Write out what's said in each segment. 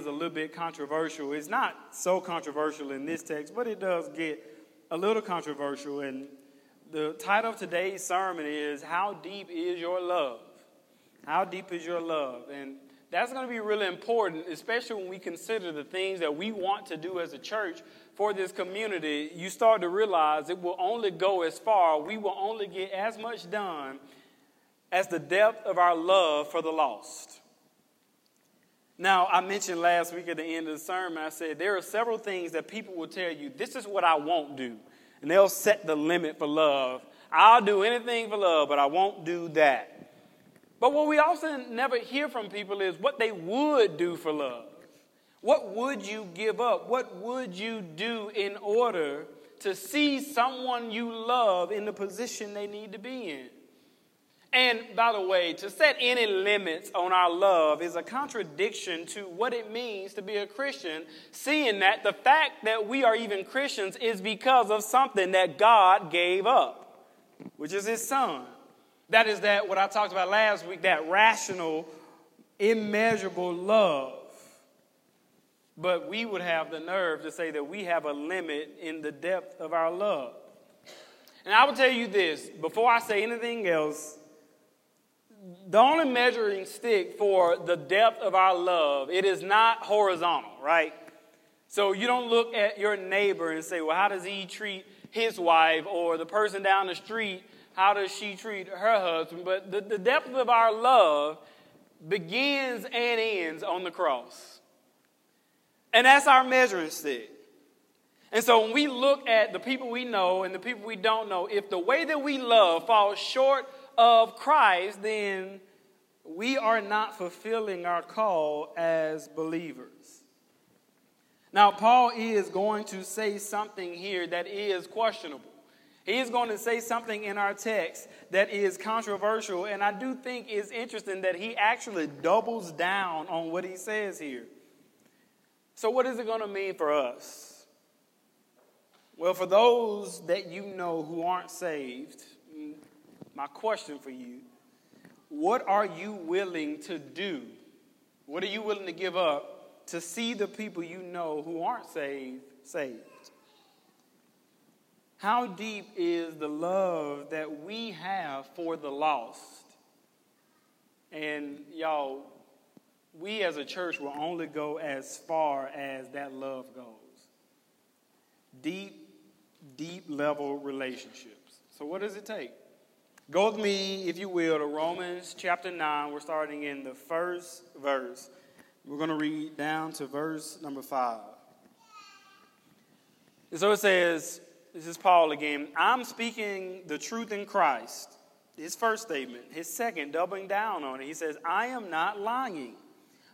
is a little bit controversial. It's not so controversial in this text, but it does get a little controversial. And the title of today's sermon is How Deep Is Your Love? How deep is your love? And that's going to be really important, especially when we consider the things that we want to do as a church for this community. You start to realize it will only go as far, we will only get as much done as the depth of our love for the lost. Now, I mentioned last week at the end of the sermon, I said there are several things that people will tell you, this is what I won't do. And they'll set the limit for love. I'll do anything for love, but I won't do that. But what we often never hear from people is what they would do for love. What would you give up? What would you do in order to see someone you love in the position they need to be in? And by the way, to set any limits on our love is a contradiction to what it means to be a Christian, seeing that the fact that we are even Christians is because of something that God gave up, which is His Son. That is that what I talked about last week, that rational, immeasurable love. But we would have the nerve to say that we have a limit in the depth of our love. And I will tell you this before I say anything else, the only measuring stick for the depth of our love, it is not horizontal, right? So you don't look at your neighbor and say, well, how does he treat his wife or the person down the street how does she treat her husband? But the, the depth of our love begins and ends on the cross. And that's our measuring stick. And so when we look at the people we know and the people we don't know, if the way that we love falls short of Christ, then we are not fulfilling our call as believers. Now, Paul is going to say something here that is questionable. He's going to say something in our text that is controversial, and I do think it's interesting that he actually doubles down on what he says here. So, what is it going to mean for us? Well, for those that you know who aren't saved, my question for you what are you willing to do? What are you willing to give up to see the people you know who aren't saved saved? How deep is the love that we have for the lost? And y'all, we as a church will only go as far as that love goes. Deep, deep level relationships. So, what does it take? Go with me, if you will, to Romans chapter 9. We're starting in the first verse. We're going to read down to verse number 5. And so it says, this is Paul again. I'm speaking the truth in Christ. His first statement. His second, doubling down on it. He says, I am not lying.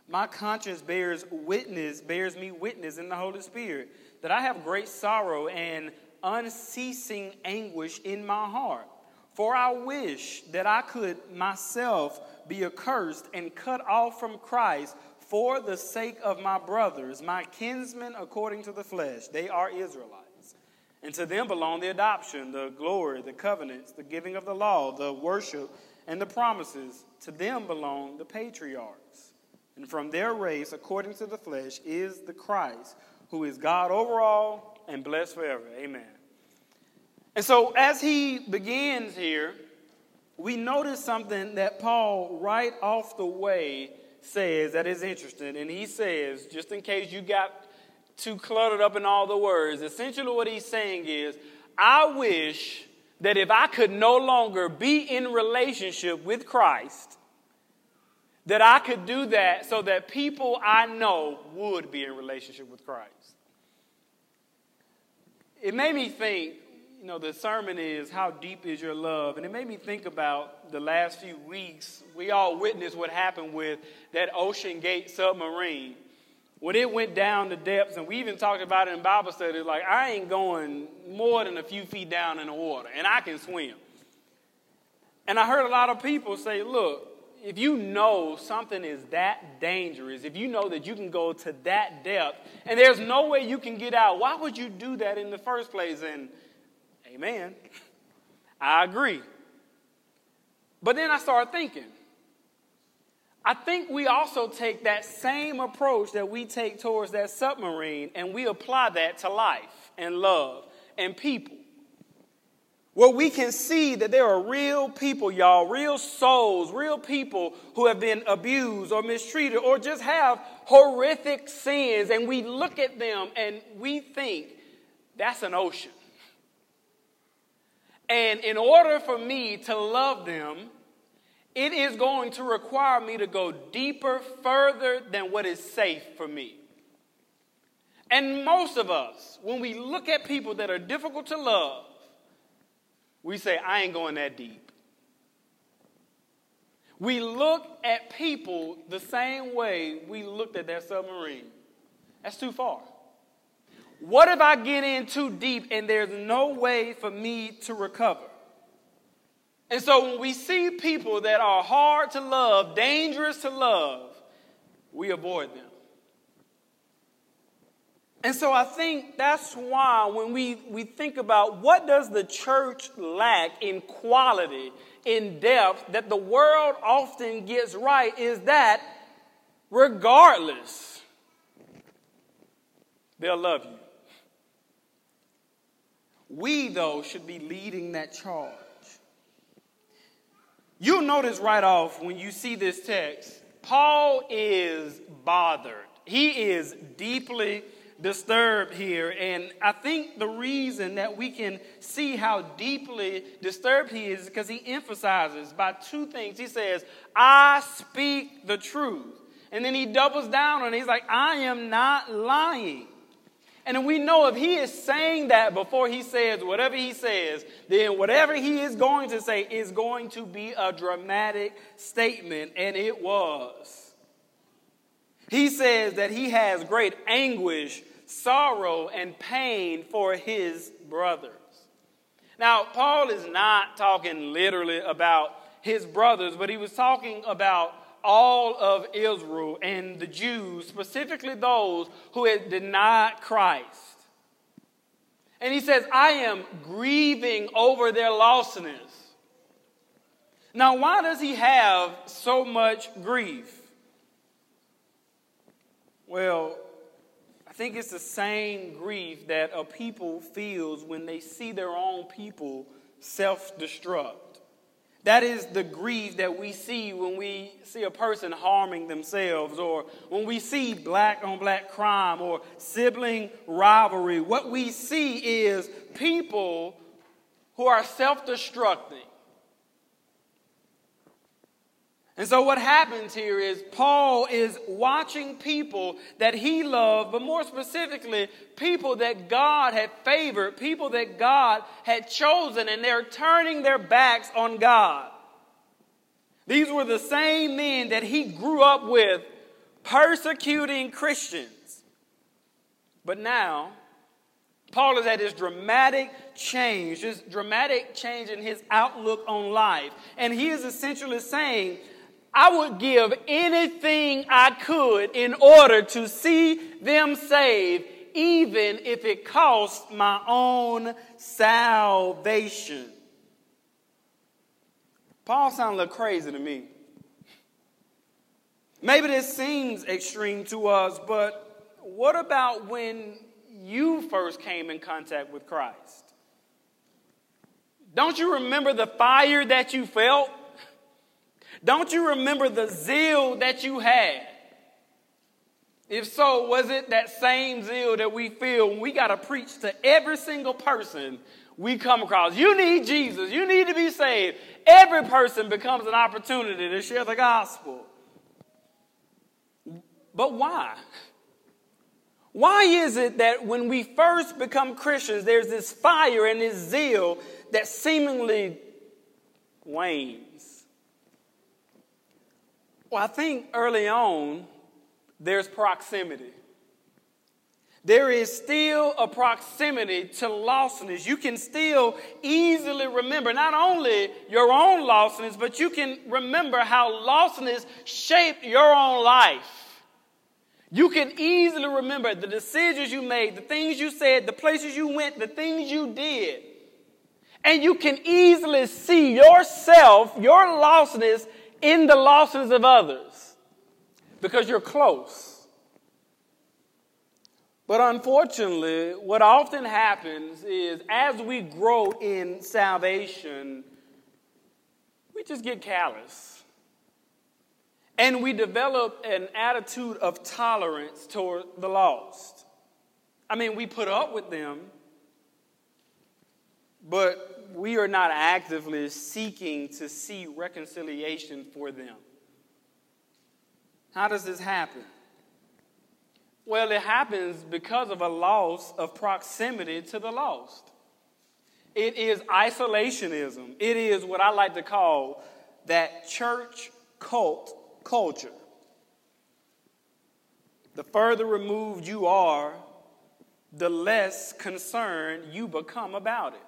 My conscience bears witness, bears me witness in the Holy Spirit that I have great sorrow and unceasing anguish in my heart. For I wish that I could myself be accursed and cut off from Christ for the sake of my brothers, my kinsmen according to the flesh. They are Israelites. And to them belong the adoption, the glory, the covenants, the giving of the law, the worship, and the promises. To them belong the patriarchs. And from their race, according to the flesh, is the Christ, who is God over all and blessed forever. Amen. And so, as he begins here, we notice something that Paul, right off the way, says that is interesting. And he says, just in case you got too cluttered up in all the words. Essentially, what he's saying is, I wish that if I could no longer be in relationship with Christ, that I could do that so that people I know would be in relationship with Christ. It made me think, you know, the sermon is How Deep Is Your Love? And it made me think about the last few weeks. We all witnessed what happened with that OceanGate submarine when it went down the depths, and we even talked about it in Bible study, like I ain't going more than a few feet down in the water, and I can swim. And I heard a lot of people say, look, if you know something is that dangerous, if you know that you can go to that depth, and there's no way you can get out, why would you do that in the first place? And amen. I agree. But then I started thinking, I think we also take that same approach that we take towards that submarine and we apply that to life and love and people. Where we can see that there are real people, y'all, real souls, real people who have been abused or mistreated or just have horrific sins, and we look at them and we think that's an ocean. And in order for me to love them, it is going to require me to go deeper, further than what is safe for me. And most of us, when we look at people that are difficult to love, we say, I ain't going that deep. We look at people the same way we looked at that submarine. That's too far. What if I get in too deep and there's no way for me to recover? And so when we see people that are hard to love, dangerous to love, we avoid them. And so I think that's why when we, we think about what does the church lack in quality, in depth, that the world often gets right is that regardless, they'll love you. We, though, should be leading that charge. You'll notice right off when you see this text, Paul is bothered. He is deeply disturbed here. And I think the reason that we can see how deeply disturbed he is because he emphasizes by two things. He says, I speak the truth. And then he doubles down on it. He's like, I am not lying. And we know if he is saying that before he says whatever he says, then whatever he is going to say is going to be a dramatic statement, and it was. He says that he has great anguish, sorrow, and pain for his brothers. Now, Paul is not talking literally about his brothers, but he was talking about all of Israel and the Jews, specifically those who had denied Christ. And he says, I am grieving over their lostness. Now, why does he have so much grief? Well, I think it's the same grief that a people feels when they see their own people self destruct. That is the grief that we see when we see a person harming themselves or when we see black on black crime or sibling rivalry. What we see is people who are self destructing. And so, what happens here is Paul is watching people that he loved, but more specifically, people that God had favored, people that God had chosen, and they're turning their backs on God. These were the same men that he grew up with, persecuting Christians. But now, Paul has had this dramatic change, this dramatic change in his outlook on life. And he is essentially saying, I would give anything I could in order to see them saved, even if it cost my own salvation. Paul sounds a little crazy to me. Maybe this seems extreme to us, but what about when you first came in contact with Christ? Don't you remember the fire that you felt? Don't you remember the zeal that you had? If so, was it that same zeal that we feel when we got to preach to every single person we come across? You need Jesus. You need to be saved. Every person becomes an opportunity to share the gospel. But why? Why is it that when we first become Christians, there's this fire and this zeal that seemingly wanes? Well, I think early on, there's proximity. There is still a proximity to lostness. You can still easily remember not only your own lostness, but you can remember how lostness shaped your own life. You can easily remember the decisions you made, the things you said, the places you went, the things you did. And you can easily see yourself, your lostness, in the losses of others. because you're close. But unfortunately, what often happens is as we grow in salvation, we just get callous. And we develop an attitude of tolerance toward the lost. I mean, we put up with them, but we are not actively seeking to see reconciliation for them. How does this happen? Well, it happens because of a loss of proximity to the lost. It is isolationism. It is what I like to call that church cult culture. The further removed you are, the less concerned you become about it,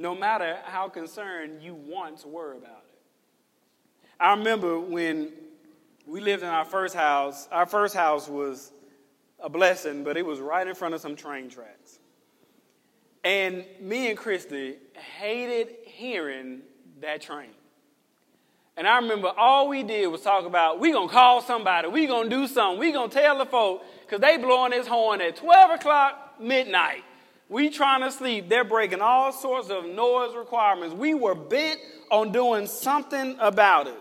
no matter how concerned you once were about it. I remember when we lived in our first house. Our first house was a blessing, but it was right in front of some train tracks. And me and Christy hated hearing that train. And I remember all we did was talk about we gonna call somebody, we gonna do something, we gonna tell the folk, because they blowing this horn at 12 o'clock midnight. We trying to sleep. They're breaking all sorts of noise requirements. We were bent on doing something about it.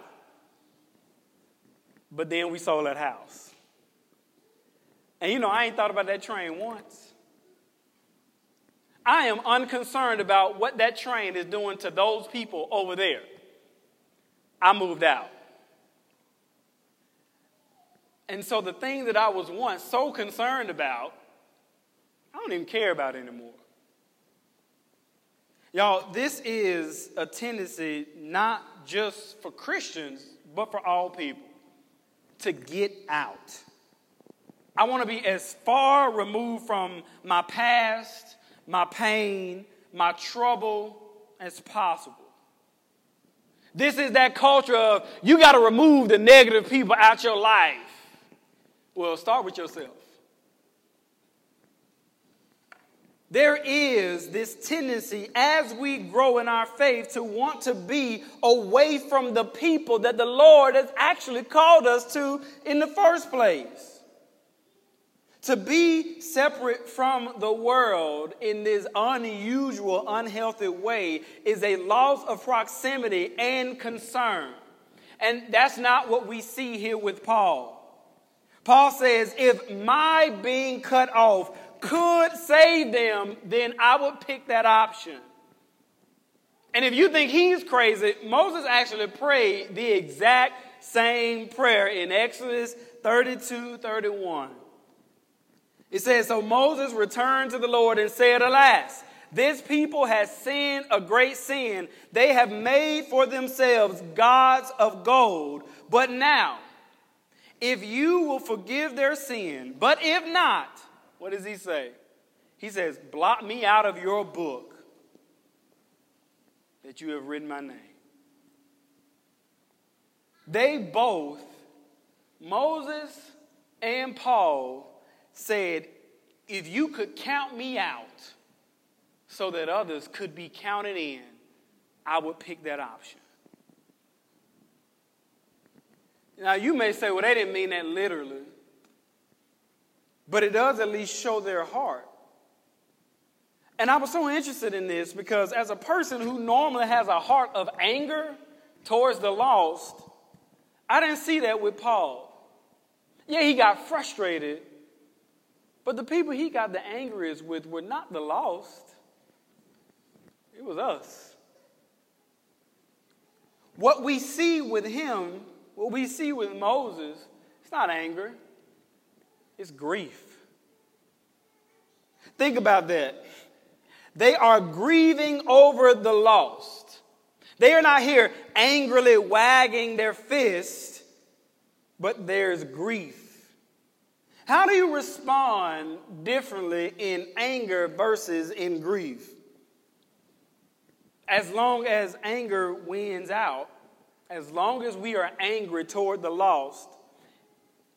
But then we sold that house. And you know, I ain't thought about that train once. I am unconcerned about what that train is doing to those people over there. I moved out. And so the thing that I was once so concerned about, I don't even care about anymore. Y'all, this is a tendency not just for Christians, but for all people to get out. I want to be as far removed from my past, my pain, my trouble as possible. This is that culture of you got to remove the negative people out your life. Well, start with yourself. There is this tendency as we grow in our faith to want to be away from the people that the Lord has actually called us to in the first place. To be separate from the world in this unusual, unhealthy way is a loss of proximity and concern. And that's not what we see here with Paul. Paul says, if my being cut off could save them, then I would pick that option. And if you think he's crazy, Moses actually prayed the exact same prayer in Exodus 32 31. It says, So Moses returned to the Lord and said, Alas, this people has sinned a great sin. They have made for themselves gods of gold. But now, if you will forgive their sin, but if not, what does he say? He says, Blot me out of your book that you have written my name. They both, Moses and Paul, said, If you could count me out so that others could be counted in, I would pick that option. Now, you may say, well, they didn't mean that literally. But it does at least show their heart. And I was so interested in this because, as a person who normally has a heart of anger towards the lost, I didn't see that with Paul. Yeah, he got frustrated, but the people he got the angriest with were not the lost, it was us. What we see with him, what we see with Moses, it's not anger, it's grief. Think about that. They are grieving over the lost. They are not here angrily wagging their fist, but there's grief. How do you respond differently in anger versus in grief? As long as anger wins out, as long as we are angry toward the lost,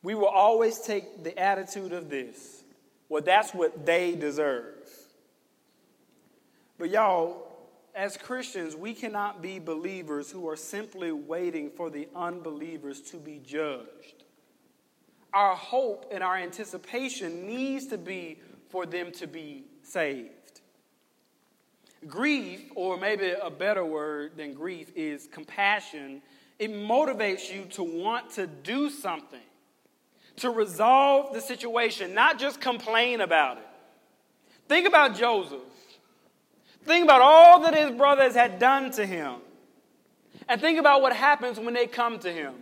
we will always take the attitude of this. Well, that's what they deserve. But y'all, as Christians, we cannot be believers who are simply waiting for the unbelievers to be judged. our hope and our anticipation needs to be for them to be saved. Grief, or maybe a better word than grief, is compassion. It motivates you to want to do something, to resolve the situation, not just complain about it. Think about Joseph. Think about all that his brothers had done to him. And think about what happens when they come to him.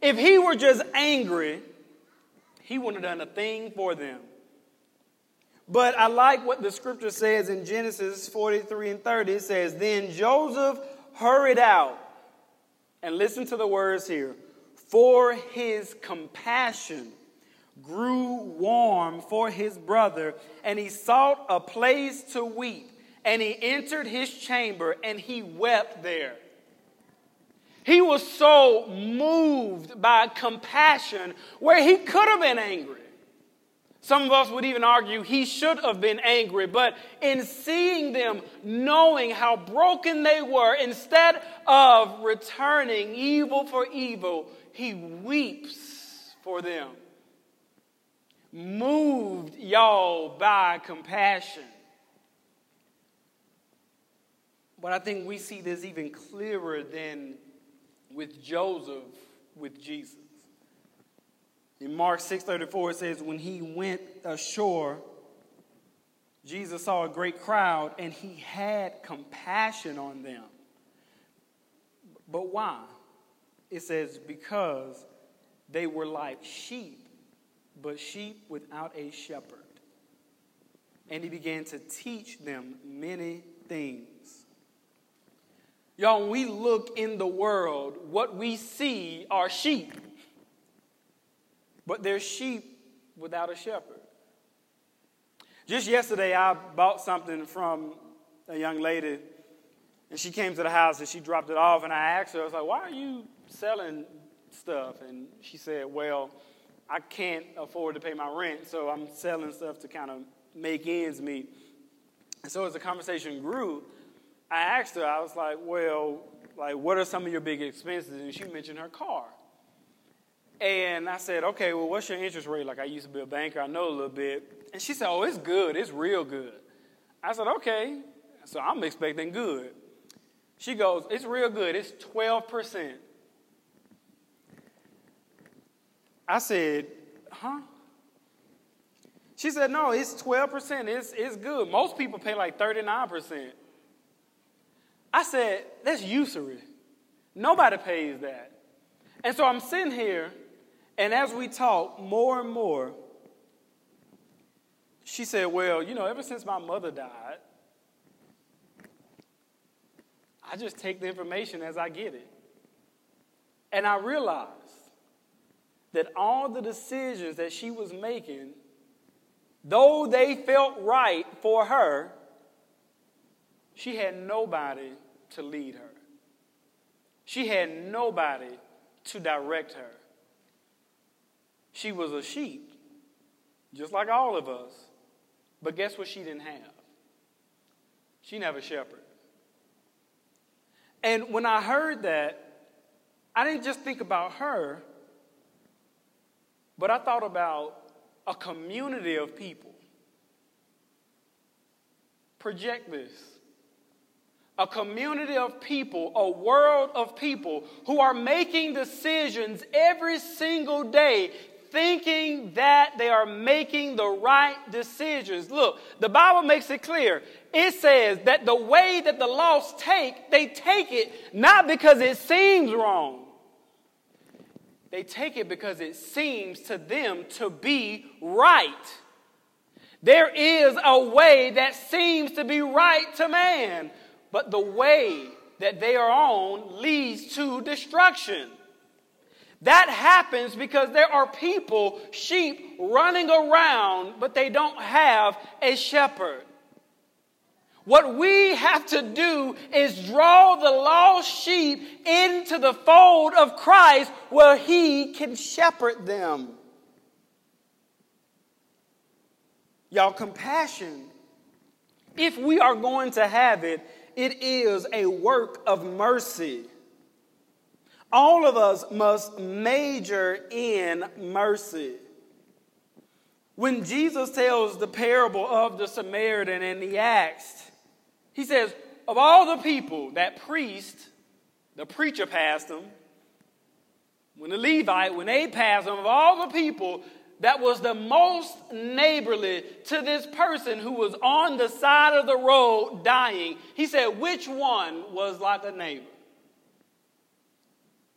If he were just angry, he wouldn't have done a thing for them. But I like what the scripture says in Genesis 43 and 30. It says, Then Joseph hurried out. And listen to the words here. For his compassion grew warm for his brother, and he sought a place to weep. And he entered his chamber, and he wept there. He was so moved by compassion where he could have been angry. Some of us would even argue he should have been angry, but in seeing them, knowing how broken they were, instead of returning evil for evil, he weeps for them. Moved, y'all, by compassion. But I think we see this even clearer than with Joseph with Jesus. In Mark 6:34 it says when he went ashore Jesus saw a great crowd and he had compassion on them. But why? It says because they were like sheep, but sheep without a shepherd. And he began to teach them many things. Y'all, when we look in the world, what we see are sheep. But they're sheep without a shepherd. Just yesterday, I bought something from a young lady, and she came to the house and she dropped it off. And I asked her, I was like, Why are you selling stuff? And she said, Well, I can't afford to pay my rent, so I'm selling stuff to kind of make ends meet. And so as the conversation grew, I asked her, I was like, well, like, what are some of your big expenses? And she mentioned her car. And I said, okay, well, what's your interest rate? Like, I used to be a banker, I know a little bit. And she said, oh, it's good, it's real good. I said, okay. So I'm expecting good. She goes, it's real good, it's 12%. I said, huh? She said, no, it's 12%. It's, it's good. Most people pay like 39%. I said, that's usury. Nobody pays that. And so I'm sitting here, and as we talk more and more, she said, Well, you know, ever since my mother died, I just take the information as I get it. And I realized that all the decisions that she was making, though they felt right for her, she had nobody to lead her. She had nobody to direct her. She was a sheep, just like all of us. But guess what she didn't have? She didn't have a shepherd. And when I heard that, I didn't just think about her, but I thought about a community of people. Project this a community of people, a world of people who are making decisions every single day thinking that they are making the right decisions. Look, the Bible makes it clear. It says that the way that the lost take, they take it not because it seems wrong. They take it because it seems to them to be right. There is a way that seems to be right to man but the way that they are on leads to destruction. That happens because there are people, sheep, running around, but they don't have a shepherd. What we have to do is draw the lost sheep into the fold of Christ where he can shepherd them. Y'all, compassion, if we are going to have it, it is a work of mercy. All of us must major in mercy. When Jesus tells the parable of the Samaritan and he asked, he says, Of all the people, that priest, the preacher passed him, when the Levite, when they passed him, of all the people, that was the most neighborly to this person who was on the side of the road dying. He said, Which one was like a neighbor?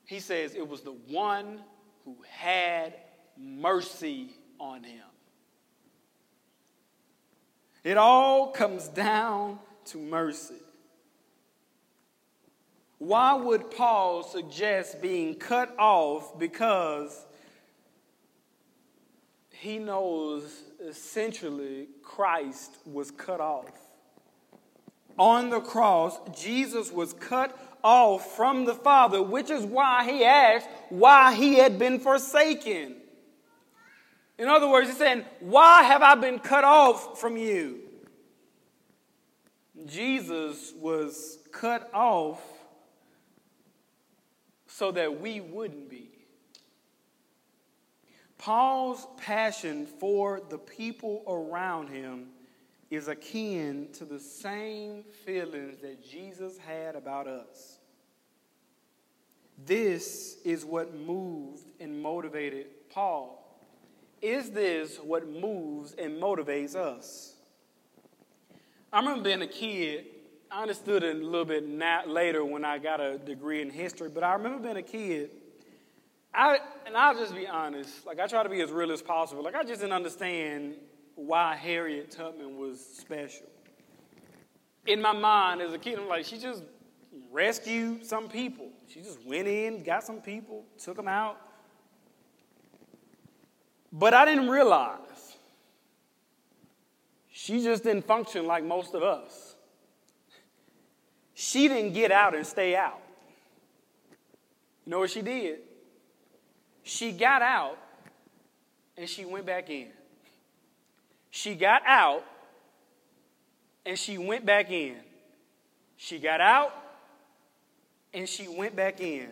He says, It was the one who had mercy on him. It all comes down to mercy. Why would Paul suggest being cut off? Because he knows essentially Christ was cut off. On the cross, Jesus was cut off from the Father, which is why he asked why he had been forsaken. In other words, he's saying, Why have I been cut off from you? Jesus was cut off so that we wouldn't be. Paul's passion for the people around him is akin to the same feelings that Jesus had about us. This is what moved and motivated Paul. Is this what moves and motivates us? I remember being a kid. I understood it a little bit later when I got a degree in history, but I remember being a kid. I, and I'll just be honest, like I try to be as real as possible. Like I just didn't understand why Harriet Tubman was special. In my mind as a kid, I'm like, she just rescued some people. She just went in, got some people, took them out, but I didn't realize she just didn't function like most of us. She didn't get out and stay out. You know what she did? She got out and she went back in. She got out and she went back in. She got out and she went back in.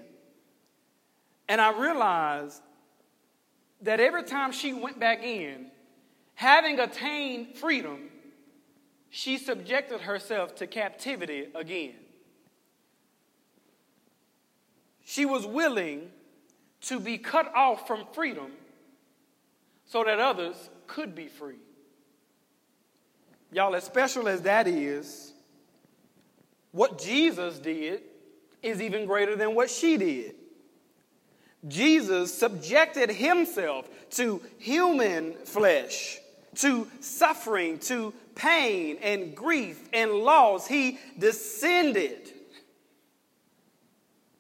And I realized that every time she went back in, having attained freedom, she subjected herself to captivity again. She was willing to be cut off from freedom so that others could be free. Y'all, as special as that is, what Jesus did is even greater than what she did. Jesus subjected himself to human flesh, to suffering, to pain and grief and loss. He descended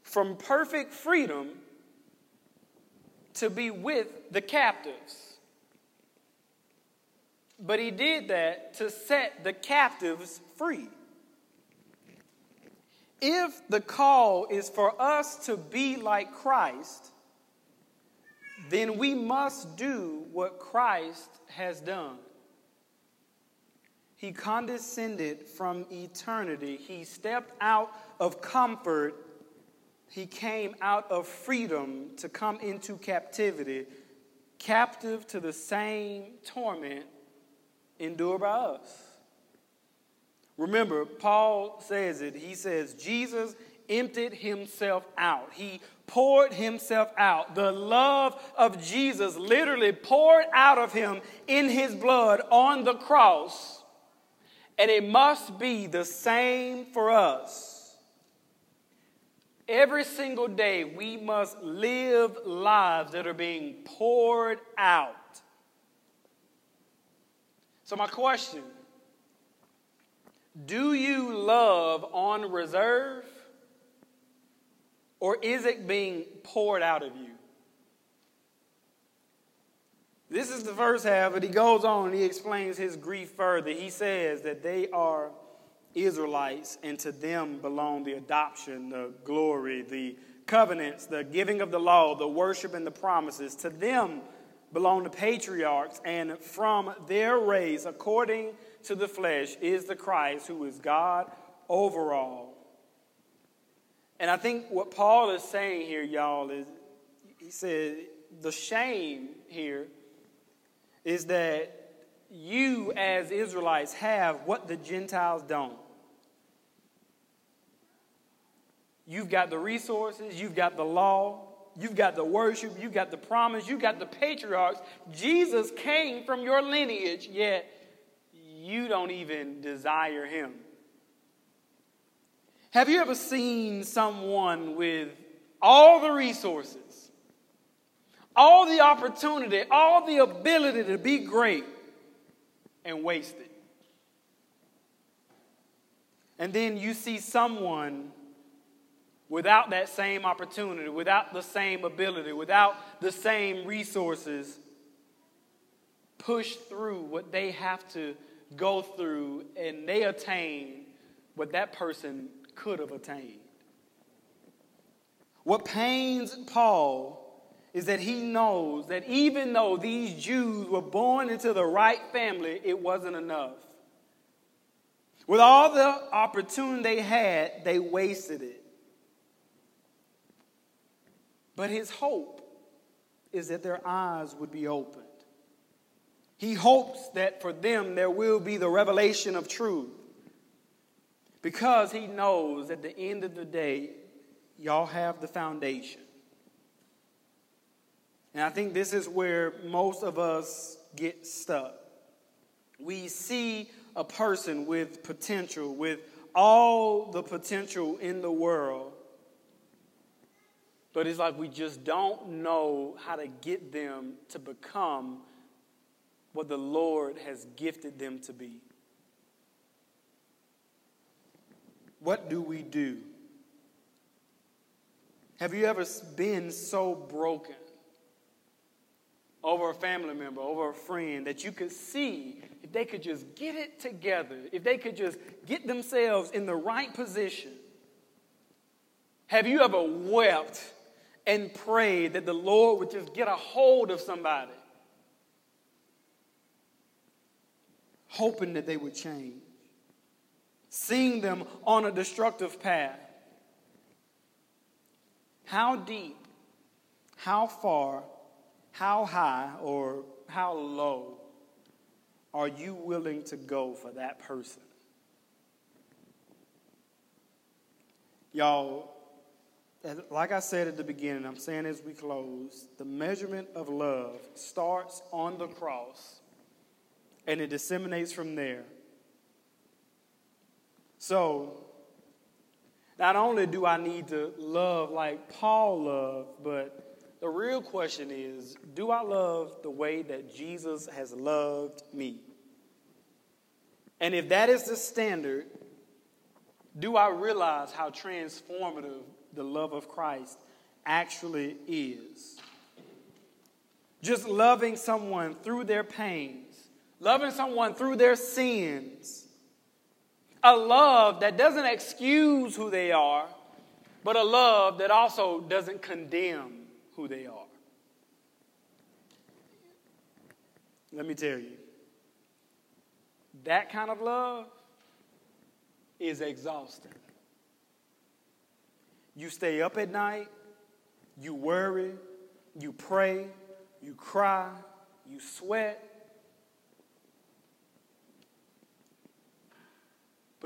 from perfect freedom to be with the captives. But he did that to set the captives free. If the call is for us to be like Christ, then we must do what Christ has done. He condescended from eternity. He stepped out of comfort. He came out of freedom to come into captivity, captive to the same torment endured by us. Remember, Paul says it. He says, Jesus emptied himself out. He poured himself out. The love of Jesus literally poured out of him in his blood on the cross. And it must be the same for us. Every single day, we must live lives that are being poured out. So, my question do you love on reserve? Or is it being poured out of you? This is the first half, but he goes on and he explains his grief further. He says that they are Israelites, and to them belong the adoption, the glory, the covenants, the giving of the law, the worship, and the promises. To them belong the patriarchs, and from their race, according to the flesh, is the Christ who is God over all And I think what Paul is saying here, y'all, is he said the shame here is that you as Israelites have what the Gentiles don't. You've got the resources, you've got the law, you've got the worship, you've got the promise, you've got the patriarchs. Jesus came from your lineage, yet you don't even desire him. Have you ever seen someone with all the resources, all the opportunity, all the ability to be great and waste it? And then you see someone without that same opportunity, without the same ability, without the same resources, push through what they have to go through and they attain what that person could have attained. What pains Paul is that he knows that even though these Jews were born into the right family, it wasn't enough. With all the opportunity they had, they wasted it. But his hope is that their eyes would be opened. He hopes that for them there will be the revelation of truth because he knows at the end of the day, y'all have the foundation. And I think this is where most of us get stuck. We see a person with potential, with all the potential in the world, but it's like we just don't know how to get them to become what the Lord has gifted them to be. What do we do? Have you ever been so broken over a family member, over a friend, that you could see if they could just get it together, if they could just get themselves in the right position? Have you ever wept and prayed that the Lord would just get a hold of somebody, hoping that they would change? Seeing them on a destructive path. How deep, how far, how high, or how low are you willing to go for that person? Y'all, like I said at the beginning, I'm saying as we close, the measurement of love starts on the cross and it disseminates from there. So, not only do I need to love like Paul loved, but the real question is do I love the way that Jesus has loved me? And if that is the standard, do I realize how transformative the love of Christ actually is? Just loving someone through their pains, loving someone through their sins a love that doesn't excuse who they are, but a love that also doesn't condemn who they are. Let me tell you, that kind of love is exhausting. You stay up at night, you worry, you pray, you cry, you sweat,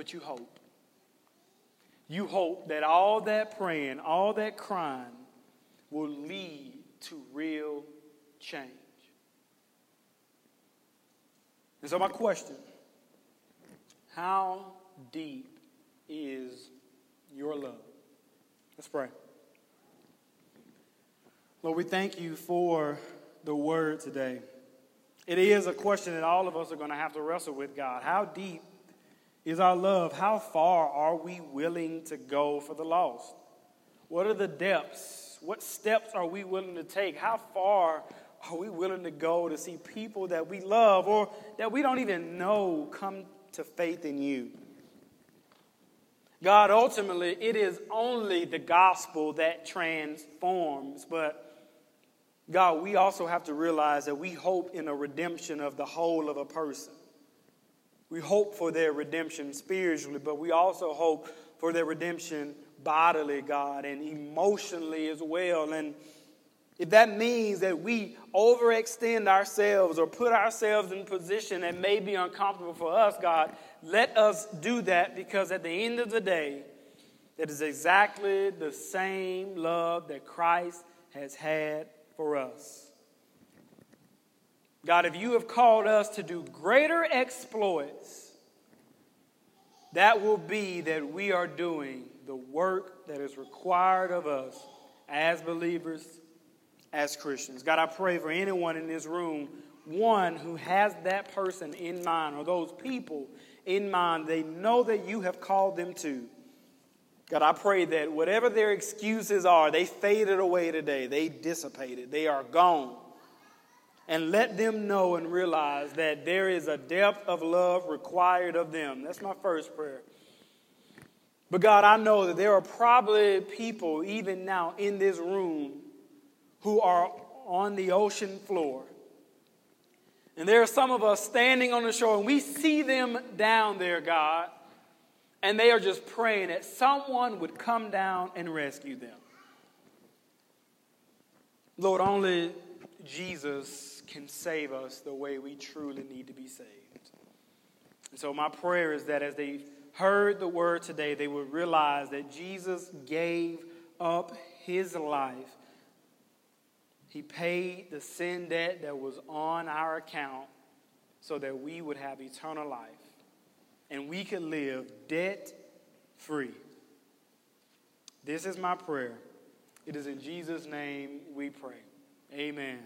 but you hope. You hope that all that praying, all that crying will lead to real change. And so, my question how deep is your love? Let's pray. Lord, we thank you for the word today. It is a question that all of us are going to have to wrestle with, God. How deep is our love. How far are we willing to go for the lost? What are the depths? What steps are we willing to take? How far are we willing to go to see people that we love or that we don't even know come to faith in you? God, ultimately, it is only the gospel that transforms, but God, we also have to realize that we hope in a redemption of the whole of a person. We hope for their redemption spiritually, but we also hope for their redemption bodily, God, and emotionally as well. And if that means that we overextend ourselves or put ourselves in a position that may be uncomfortable for us, God, let us do that because at the end of the day, that is exactly the same love that Christ has had for us. God, if you have called us to do greater exploits, that will be that we are doing the work that is required of us as believers, as Christians. God, I pray for anyone in this room, one who has that person in mind or those people in mind, they know that you have called them to. God, I pray that whatever their excuses are, they faded away today. They dissipated. They are gone and let them know and realize that there is a depth of love required of them. That's my first prayer. But God, I know that there are probably people, even now in this room, who are on the ocean floor. And there are some of us standing on the shore, and we see them down there, God, and they are just praying that someone would come down and rescue them. Lord, only Jesus can save us the way we truly need to be saved. And so, my prayer is that as they heard the word today, they would realize that Jesus gave up his life. He paid the sin debt that was on our account so that we would have eternal life and we could live debt free. This is my prayer. It is in Jesus' name we pray. Amen.